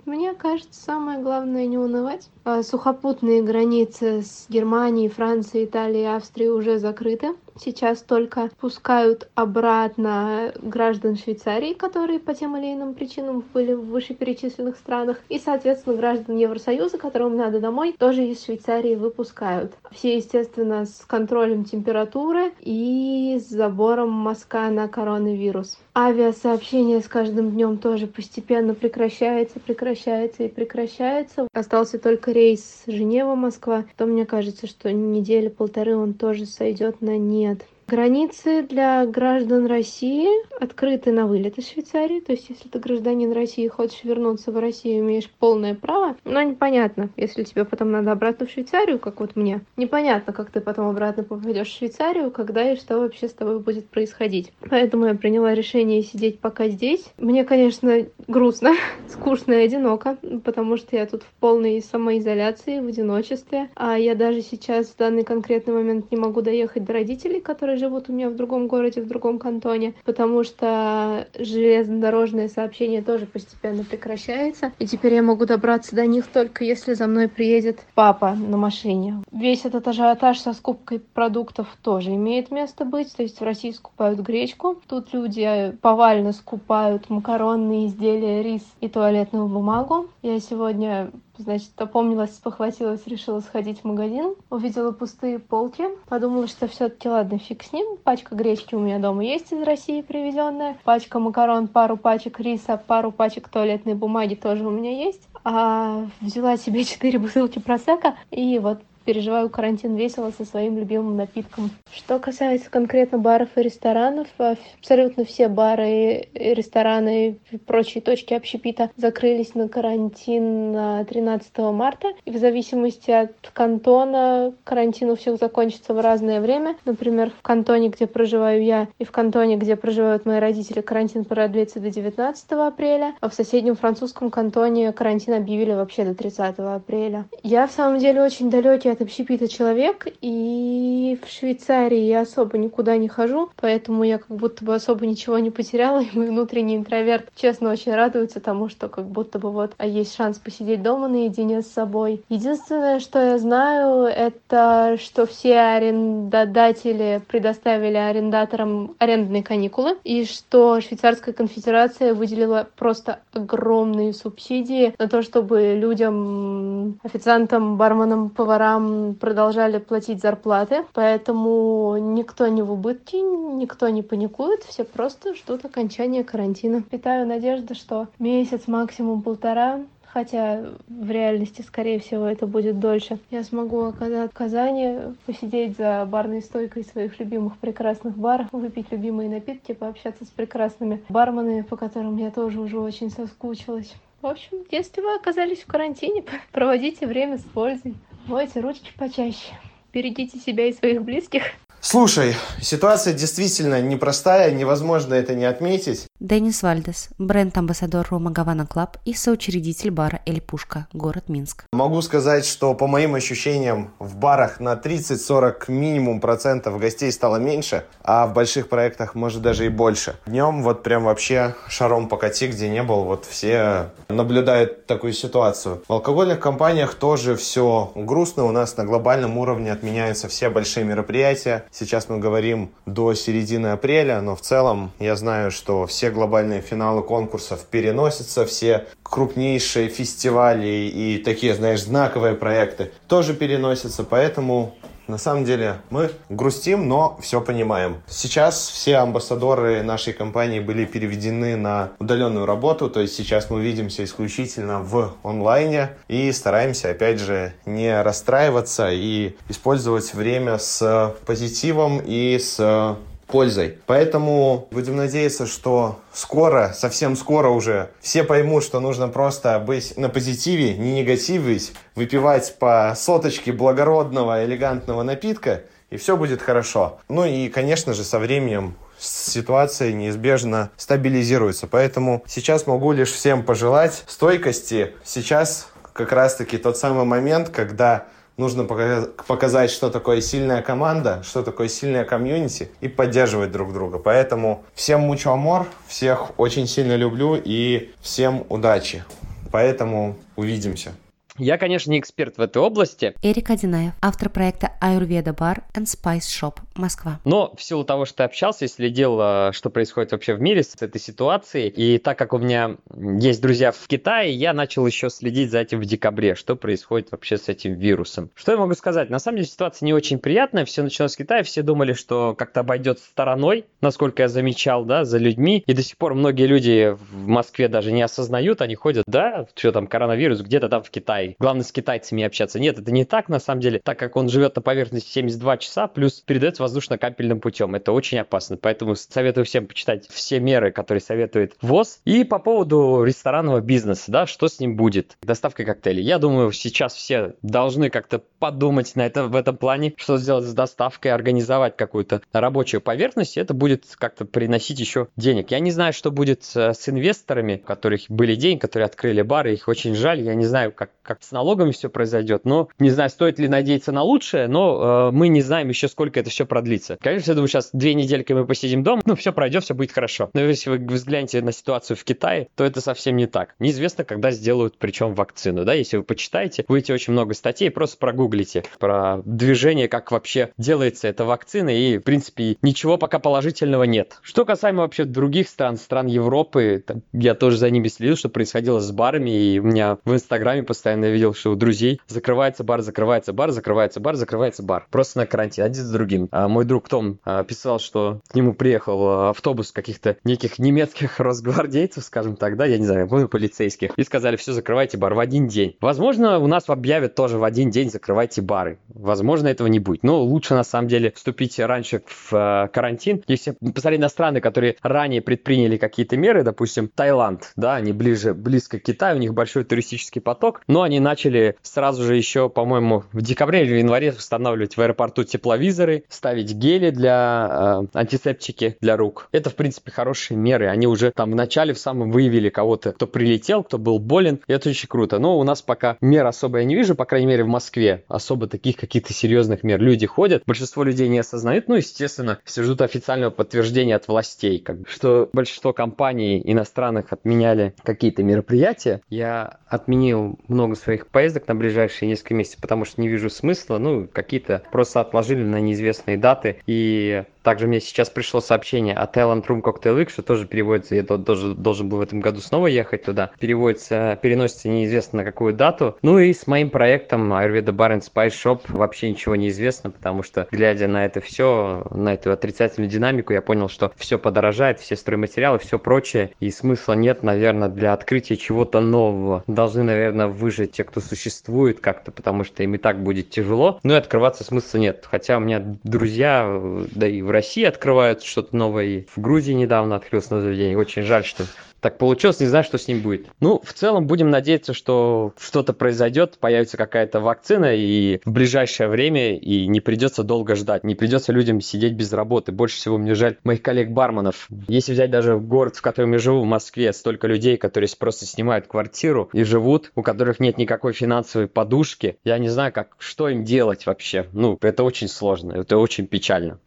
мне кажется, самое главное не унывать. А сухопутные границы с Германией, Францией, Италией, Австрией уже закрыты. Сейчас только пускают обратно граждан Швейцарии, которые по тем или иным причинам были в вышеперечисленных странах, и, соответственно, граждан Евросоюза, которым надо домой, тоже из Швейцарии выпускают. Все, естественно, с контролем температуры и с забором мазка на коронавирус. Авиасообщение с каждым днем тоже постепенно прекращается, прекращается и прекращается. Остался только рейс Женева-Москва. То мне кажется, что недели-полторы он тоже сойдет на нет. Границы для граждан России открыты на вылет из Швейцарии. То есть, если ты гражданин России и хочешь вернуться в Россию, имеешь полное право. Но непонятно, если тебе потом надо обратно в Швейцарию, как вот мне. Непонятно, как ты потом обратно попадешь в Швейцарию, когда и что вообще с тобой будет происходить. Поэтому я приняла решение сидеть пока здесь. Мне, конечно, грустно, скучно и одиноко, потому что я тут в полной самоизоляции, в одиночестве. А я даже сейчас в данный конкретный момент не могу доехать до родителей, которые живут у меня в другом городе, в другом кантоне, потому что железнодорожное сообщение тоже постепенно прекращается. И теперь я могу добраться до них только если за мной приедет папа на машине. Весь этот ажиотаж со скупкой продуктов тоже имеет место быть. То есть в России скупают гречку. Тут люди повально скупают макаронные изделия, рис и туалетную бумагу. Я сегодня Значит, опомнилась, спохватилась, решила сходить в магазин. Увидела пустые полки. Подумала, что все таки ладно, фиг с ним. Пачка гречки у меня дома есть из России привезенная. Пачка макарон, пару пачек риса, пару пачек туалетной бумаги тоже у меня есть. А взяла себе четыре бутылки просека и вот переживаю карантин весело со своим любимым напитком. Что касается конкретно баров и ресторанов, абсолютно все бары рестораны и прочие точки общепита закрылись на карантин на 13 марта. И в зависимости от кантона карантин у всех закончится в разное время. Например, в кантоне, где проживаю я, и в кантоне, где проживают мои родители, карантин продлится до 19 апреля, а в соседнем французском кантоне карантин объявили вообще до 30 апреля. Я в самом деле очень далекий от от общепита человек, и в Швейцарии я особо никуда не хожу, поэтому я как будто бы особо ничего не потеряла, и мой внутренний интроверт, честно, очень радуется тому, что как будто бы вот а есть шанс посидеть дома наедине с собой. Единственное, что я знаю, это что все арендодатели предоставили арендаторам арендные каникулы, и что Швейцарская конфедерация выделила просто огромные субсидии на то, чтобы людям, официантам, барменам, поварам, продолжали платить зарплаты, поэтому никто не в убытке, никто не паникует, все просто ждут окончания карантина. Питаю надежду, что месяц, максимум полтора, хотя в реальности, скорее всего, это будет дольше. Я смогу оказать Казани, посидеть за барной стойкой своих любимых прекрасных баров, выпить любимые напитки, пообщаться с прекрасными барменами, по которым я тоже уже очень соскучилась. В общем, если вы оказались в карантине, проводите время с пользой. Мойте ручки почаще. Берегите себя и своих близких. Слушай, ситуация действительно непростая, невозможно это не отметить. Денис Вальдес, бренд-амбассадор рома Havana Club и соучредитель бара «Эль Пушка», город Минск. Могу сказать, что по моим ощущениям в барах на 30-40 минимум процентов гостей стало меньше, а в больших проектах может даже и больше. Днем вот прям вообще шаром покати, где не был, вот все наблюдают такую ситуацию. В алкогольных компаниях тоже все грустно, у нас на глобальном уровне отменяются все большие мероприятия. Сейчас мы говорим до середины апреля, но в целом я знаю, что все глобальные финалы конкурсов переносятся, все крупнейшие фестивали и такие, знаешь, знаковые проекты тоже переносятся, поэтому на самом деле мы грустим, но все понимаем. Сейчас все амбассадоры нашей компании были переведены на удаленную работу, то есть сейчас мы видимся исключительно в онлайне и стараемся, опять же, не расстраиваться и использовать время с позитивом и с пользой. Поэтому будем надеяться, что скоро, совсем скоро уже, все поймут, что нужно просто быть на позитиве, не негативить, выпивать по соточке благородного, элегантного напитка, и все будет хорошо. Ну и, конечно же, со временем ситуация неизбежно стабилизируется. Поэтому сейчас могу лишь всем пожелать стойкости. Сейчас как раз-таки тот самый момент, когда нужно показать, что такое сильная команда, что такое сильная комьюнити и поддерживать друг друга. Поэтому всем мучо амор, всех очень сильно люблю и всем удачи. Поэтому увидимся. Я, конечно, не эксперт в этой области. Эрик Одинаев, автор проекта Ayurveda Bar and Spice Shop, Москва. Но в силу того, что я общался и следил, э, что происходит вообще в мире с этой ситуацией, и так как у меня есть друзья в Китае, я начал еще следить за этим в декабре, что происходит вообще с этим вирусом. Что я могу сказать? На самом деле ситуация не очень приятная, все началось с Китая, все думали, что как-то обойдет стороной, насколько я замечал, да, за людьми, и до сих пор многие люди в Москве даже не осознают, они ходят, да, что там, коронавирус, где-то там в Китае, Главное с китайцами общаться. Нет, это не так на самом деле, так как он живет на поверхности 72 часа, плюс передается воздушно-капельным путем. Это очень опасно. Поэтому советую всем почитать все меры, которые советует ВОЗ. И по поводу ресторанного бизнеса, да, что с ним будет? Доставка коктейлей. Я думаю, сейчас все должны как-то подумать на это в этом плане, что сделать с доставкой, организовать какую-то рабочую поверхность, это будет как-то приносить еще денег. Я не знаю, что будет с инвесторами, у которых были деньги, которые открыли бары, их очень жаль. Я не знаю, как, как с налогами все произойдет. Но не знаю, стоит ли надеяться на лучшее, но э, мы не знаем еще, сколько это все продлится. Конечно, я думаю, сейчас две недельки мы посидим дома, ну, все пройдет, все будет хорошо. Но если вы взглянете на ситуацию в Китае, то это совсем не так. Неизвестно, когда сделают, причем вакцину, да, если вы почитаете, выйдете очень много статей, просто прогуглите про движение, как вообще делается эта вакцина, и, в принципе, ничего пока положительного нет. Что касаемо вообще других стран, стран Европы, я тоже за ними следил, что происходило с барами, и у меня в Инстаграме постоянно постоянно видел, что у друзей закрывается бар, закрывается бар, закрывается бар, закрывается бар. Просто на карантин, один за другим. А мой друг Том а, писал, что к нему приехал а, автобус каких-то неких немецких росгвардейцев, скажем так, да, я не знаю, помню, полицейских, и сказали, все, закрывайте бар в один день. Возможно, у нас объявят тоже в один день закрывайте бары. Возможно, этого не будет. Но лучше, на самом деле, вступить раньше в э, карантин. Если посмотреть на страны, которые ранее предприняли какие-то меры, допустим, Таиланд, да, они ближе, близко к Китаю, у них большой туристический поток, но они начали сразу же еще, по-моему, в декабре или в январе устанавливать в аэропорту тепловизоры, ставить гели для э, антисептики для рук. Это, в принципе, хорошие меры. Они уже там в начале в самом выявили кого-то, кто прилетел, кто был болен. И это очень круто. Но у нас пока мер особо я не вижу, по крайней мере, в Москве. Особо таких каких-то серьезных мер. Люди ходят, большинство людей не осознают, ну, естественно, все ждут официального подтверждения от властей, как бы, что большинство компаний иностранных отменяли какие-то мероприятия. Я отменил много своих поездок на ближайшие несколько месяцев, потому что не вижу смысла, ну, какие-то просто отложили на неизвестные даты, и также мне сейчас пришло сообщение от Talent Room Cocktail Week, что тоже переводится, я тоже должен был в этом году снова ехать туда. Переводится, переносится неизвестно на какую дату. Ну и с моим проектом Ayurveda Bar and Spice Shop вообще ничего не известно, потому что, глядя на это все, на эту отрицательную динамику, я понял, что все подорожает, все стройматериалы, все прочее, и смысла нет, наверное, для открытия чего-то нового. Должны, наверное, выжить те, кто существует как-то, потому что им и так будет тяжело. Ну и открываться смысла нет. Хотя у меня друзья, да и в России открывают что-то новое. И в Грузии недавно открылось новое заведение. Очень жаль, что так получилось, не знаю, что с ним будет. Ну, в целом, будем надеяться, что что-то произойдет, появится какая-то вакцина, и в ближайшее время и не придется долго ждать, не придется людям сидеть без работы. Больше всего мне жаль моих коллег-барменов. Если взять даже город, в котором я живу, в Москве, столько людей, которые просто снимают квартиру и живут, у которых нет никакой финансовой подушки, я не знаю, как, что им делать вообще. Ну, это очень сложно, это очень печально.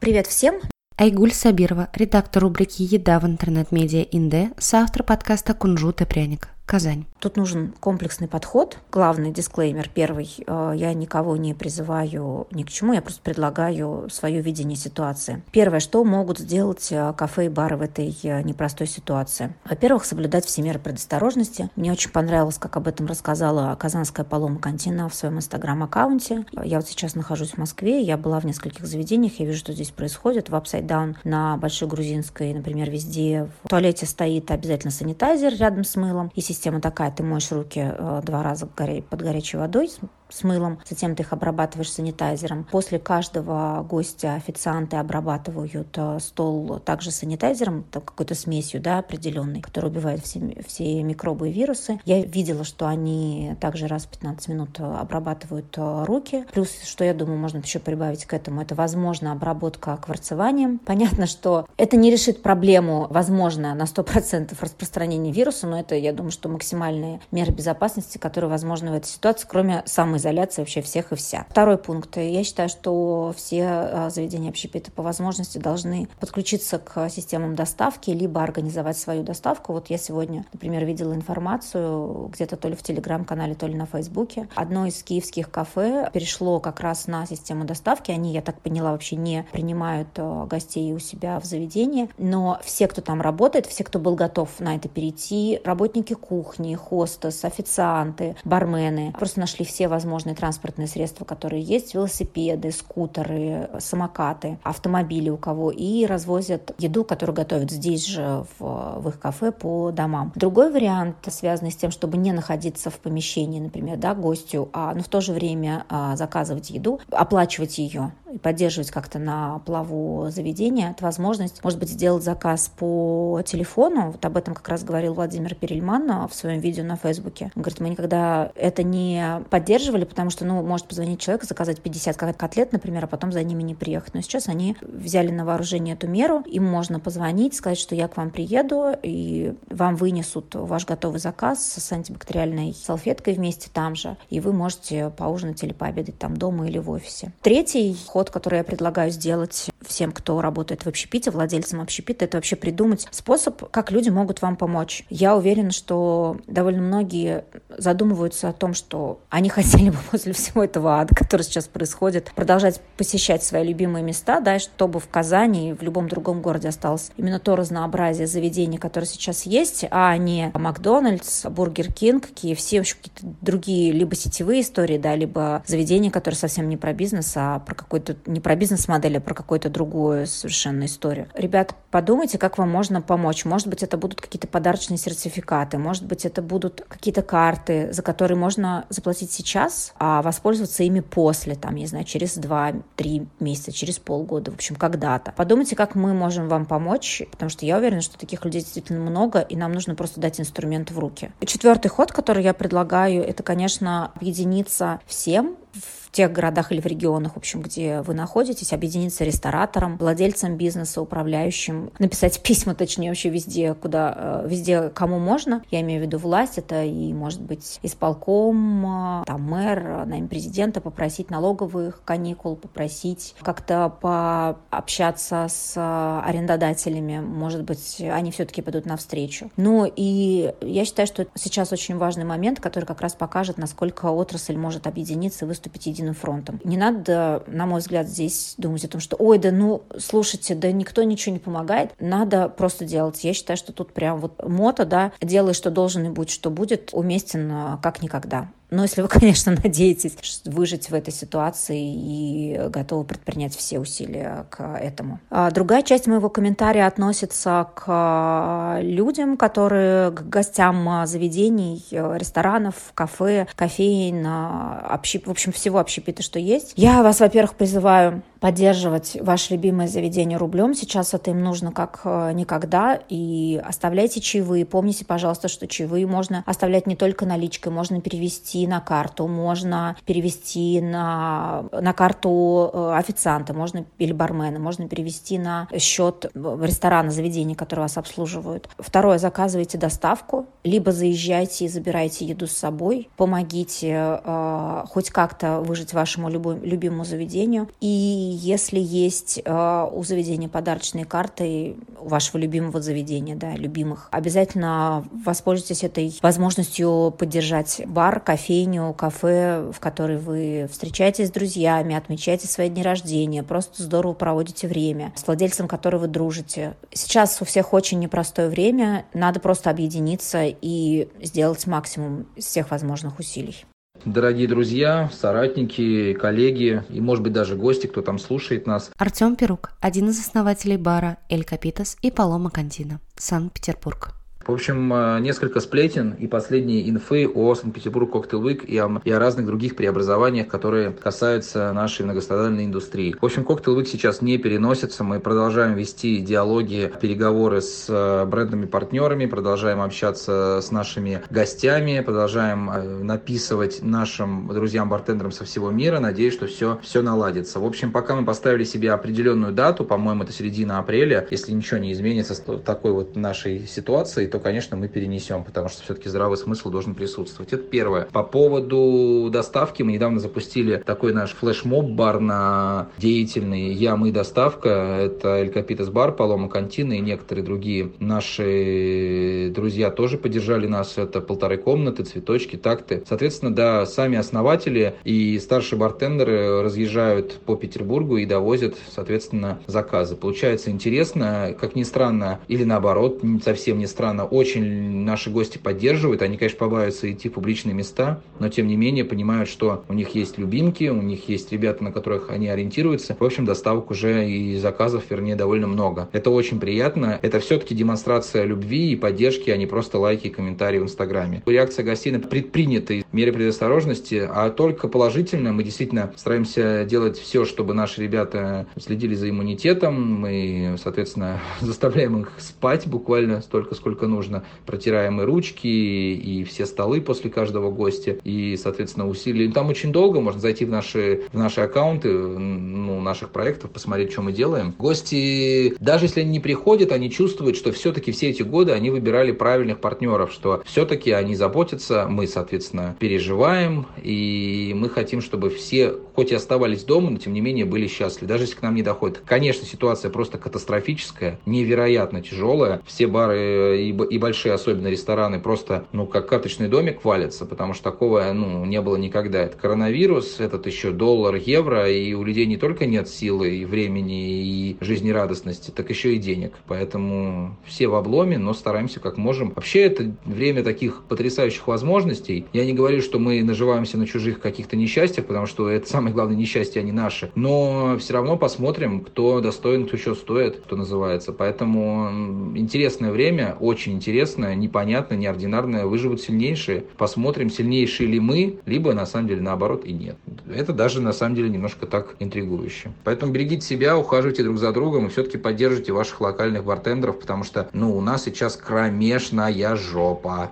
Привет всем! Айгуль Сабирова, редактор рубрики «Еда» в интернет-медиа «Инде», соавтор подкаста «Кунжут и пряник». Казань. Тут нужен комплексный подход. Главный дисклеймер первый. Э, я никого не призываю ни к чему, я просто предлагаю свое видение ситуации. Первое, что могут сделать э, кафе и бары в этой э, непростой ситуации? Во-первых, соблюдать все меры предосторожности. Мне очень понравилось, как об этом рассказала казанская Палома Кантина в своем инстаграм-аккаунте. Я вот сейчас нахожусь в Москве, я была в нескольких заведениях, я вижу, что здесь происходит. В Upside Down на Большой Грузинской, например, везде в туалете стоит обязательно санитайзер рядом с мылом. И система такая, ты моешь руки э, два раза под горячей водой, с мылом, затем ты их обрабатываешь санитайзером. После каждого гостя официанты обрабатывают э, стол также санитайзером, какой-то смесью, да, определенной, которая убивает все, все микробы и вирусы. Я видела, что они также раз в 15 минут обрабатывают э, руки. Плюс, что я думаю, можно еще прибавить к этому, это, возможно, обработка кварцеванием. Понятно, что это не решит проблему, возможно, на 100% распространения вируса, но это, я думаю, что максимальные меры безопасности, которые возможны в этой ситуации, кроме самой самоизоляция вообще всех и вся. Второй пункт. Я считаю, что все а, заведения общепита по возможности должны подключиться к системам доставки, либо организовать свою доставку. Вот я сегодня, например, видела информацию где-то то ли в телеграм-канале, то ли на фейсбуке. Одно из киевских кафе перешло как раз на систему доставки. Они, я так поняла, вообще не принимают а, гостей у себя в заведении. Но все, кто там работает, все, кто был готов на это перейти, работники кухни, хостес, официанты, бармены, просто нашли все возможности возможные транспортные средства, которые есть, велосипеды, скутеры, самокаты, автомобили у кого, и развозят еду, которую готовят здесь же в, в их кафе по домам. Другой вариант, связанный с тем, чтобы не находиться в помещении, например, да, гостю, а, но в то же время а, заказывать еду, оплачивать ее и поддерживать как-то на плаву заведения, это возможность, может быть, сделать заказ по телефону. Вот об этом как раз говорил Владимир Перельман в своем видео на Фейсбуке. Он говорит, мы никогда это не поддерживали, потому что, ну, может позвонить человек, заказать 50 котлет, например, а потом за ними не приехать. Но сейчас они взяли на вооружение эту меру, им можно позвонить, сказать, что я к вам приеду, и вам вынесут ваш готовый заказ с антибактериальной салфеткой вместе там же, и вы можете поужинать или пообедать там дома или в офисе. Третий ход который я предлагаю сделать всем, кто работает в общепите, владельцам общепита, это вообще придумать способ, как люди могут вам помочь. Я уверена, что довольно многие задумываются о том, что они либо после всего этого ада, который сейчас происходит, продолжать посещать свои любимые места, да, чтобы в Казани и в любом другом городе осталось именно то разнообразие заведений, которое сейчас есть, а не Макдональдс, Бургер Кинг, KFC, вообще какие-то другие либо сетевые истории, да, либо заведения, которые совсем не про бизнес, а про какой-то, не про бизнес-модель, а про какую-то другую совершенно историю. Ребят, подумайте, как вам можно помочь. Может быть, это будут какие-то подарочные сертификаты, может быть, это будут какие-то карты, за которые можно заплатить сейчас, а воспользоваться ими после, там, не знаю, через 2-3 месяца, через полгода, в общем, когда-то. Подумайте, как мы можем вам помочь, потому что я уверена, что таких людей действительно много, и нам нужно просто дать инструмент в руки. Четвертый ход, который я предлагаю, это, конечно, объединиться всем в тех городах или в регионах, в общем, где вы находитесь, объединиться ресторатором, владельцем бизнеса, управляющим, написать письма, точнее, вообще везде, куда, э, везде, кому можно. Я имею в виду власть, это и, может быть, исполком, э, там, мэр, наверное, президента, попросить налоговых каникул, попросить как-то пообщаться с арендодателями, может быть, они все-таки пойдут навстречу. Ну и я считаю, что сейчас очень важный момент, который как раз покажет, насколько отрасль может объединиться и выступить единым единым фронтом. Не надо, на мой взгляд, здесь думать о том, что, ой, да ну, слушайте, да никто ничего не помогает. Надо просто делать. Я считаю, что тут прям вот мото, да, делай, что должен и будь, что будет, уместен а, как никогда. Но если вы, конечно, надеетесь выжить в этой ситуации и готовы предпринять все усилия к этому. А другая часть моего комментария относится к а, людям, которые к гостям заведений, ресторанов, кафе, кофеин, общеп... в общем, всего общепита, что есть. Я вас, во-первых, призываю поддерживать ваше любимое заведение рублем. Сейчас это им нужно как э, никогда. И оставляйте чаевые. Помните, пожалуйста, что чаевые можно оставлять не только наличкой, можно перевести на карту, можно перевести на, на карту э, официанта, можно или бармена, можно перевести на счет ресторана, заведения, которые вас обслуживают. Второе, заказывайте доставку, либо заезжайте и забирайте еду с собой, помогите э, хоть как-то выжить вашему любому, любимому заведению. И если есть э, у заведения подарочные карты вашего любимого заведения, да, любимых, обязательно воспользуйтесь этой возможностью поддержать бар, кофейню, кафе, в которой вы встречаетесь с друзьями, отмечаете свои дни рождения, просто здорово проводите время, с владельцем которого вы дружите. Сейчас у всех очень непростое время, надо просто объединиться и сделать максимум из всех возможных усилий. Дорогие друзья, соратники, коллеги и, может быть, даже гости, кто там слушает нас. Артем Перук, один из основателей бара «El Copitas» и «Paloma Cantina», Санкт-Петербург. В общем, э, несколько сплетен и последние инфы о Санкт-Петербург Cocktail Week и о, и о разных других преобразованиях, которые касаются нашей многострадальной индустрии. В общем, Cocktail Week сейчас не переносится. Мы продолжаем вести диалоги, переговоры с э, брендами партнерами, продолжаем общаться с нашими гостями, продолжаем э, написывать нашим друзьям-бартендерам со всего мира. Надеюсь, что все, все наладится. В общем, пока мы поставили себе определенную дату, по-моему, это середина апреля, если ничего не изменится с такой вот нашей ситуации, то, конечно, мы перенесем, потому что все-таки здравый смысл должен присутствовать. Это первое. По поводу доставки, мы недавно запустили такой наш флешмоб-бар на деятельный «Я, мы, доставка». Это Эль Капитас бар, Палома Кантина и некоторые другие наши друзья тоже поддержали нас. Это полторы комнаты, цветочки, такты. Соответственно, да, сами основатели и старшие бартендеры разъезжают по Петербургу и довозят, соответственно, заказы. Получается интересно, как ни странно, или наоборот, совсем не странно, очень наши гости поддерживают. Они, конечно, побаиваются идти в публичные места, но тем не менее понимают, что у них есть любимки, у них есть ребята, на которых они ориентируются. В общем, доставок уже и заказов, вернее, довольно много. Это очень приятно. Это все-таки демонстрация любви и поддержки, а не просто лайки и комментарии в Инстаграме. Реакция гостей на предпринятые меры предосторожности, а только положительно. Мы действительно стараемся делать все, чтобы наши ребята следили за иммунитетом. Мы, соответственно, заставляем их спать буквально столько, сколько нужно нужно, протираем и ручки, и все столы после каждого гостя, и, соответственно, усилия. Там очень долго, можно зайти в наши, в наши аккаунты, ну, наших проектов, посмотреть, что мы делаем. Гости, даже если они не приходят, они чувствуют, что все-таки все эти годы они выбирали правильных партнеров, что все-таки они заботятся, мы, соответственно, переживаем, и мы хотим, чтобы все, хоть и оставались дома, но тем не менее были счастливы, даже если к нам не доходит. Конечно, ситуация просто катастрофическая, невероятно тяжелая. Все бары и и большие, особенно рестораны, просто, ну, как карточный домик валятся, потому что такого, ну, не было никогда. Это коронавирус, этот еще доллар, евро, и у людей не только нет силы и времени, и жизнерадостности, так еще и денег. Поэтому все в обломе, но стараемся как можем. Вообще, это время таких потрясающих возможностей. Я не говорю, что мы наживаемся на чужих каких-то несчастьях, потому что это самое главное несчастье, а не наши. Но все равно посмотрим, кто достоин, кто еще стоит, кто называется. Поэтому интересное время, очень интересное, непонятное, неординарное. Выживут сильнейшие. Посмотрим, сильнейшие ли мы, либо на самом деле наоборот и нет. Это даже на самом деле немножко так интригующе. Поэтому берегите себя, ухаживайте друг за другом и все-таки поддержите ваших локальных бартендеров, потому что, ну, у нас сейчас кромешная жопа.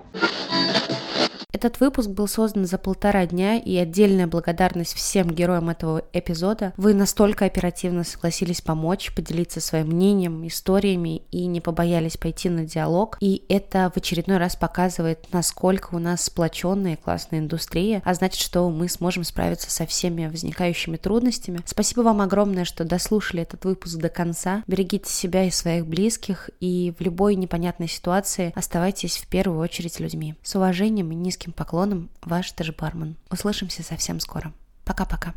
Этот выпуск был создан за полтора дня, и отдельная благодарность всем героям этого эпизода. Вы настолько оперативно согласились помочь, поделиться своим мнением, историями и не побоялись пойти на диалог. И это в очередной раз показывает, насколько у нас сплоченная и классная индустрия, а значит, что мы сможем справиться со всеми возникающими трудностями. Спасибо вам огромное, что дослушали этот выпуск до конца. Берегите себя и своих близких, и в любой непонятной ситуации оставайтесь в первую очередь людьми. С уважением и низким поклоном, ваш Дэш Барман. Услышимся совсем скоро. Пока-пока.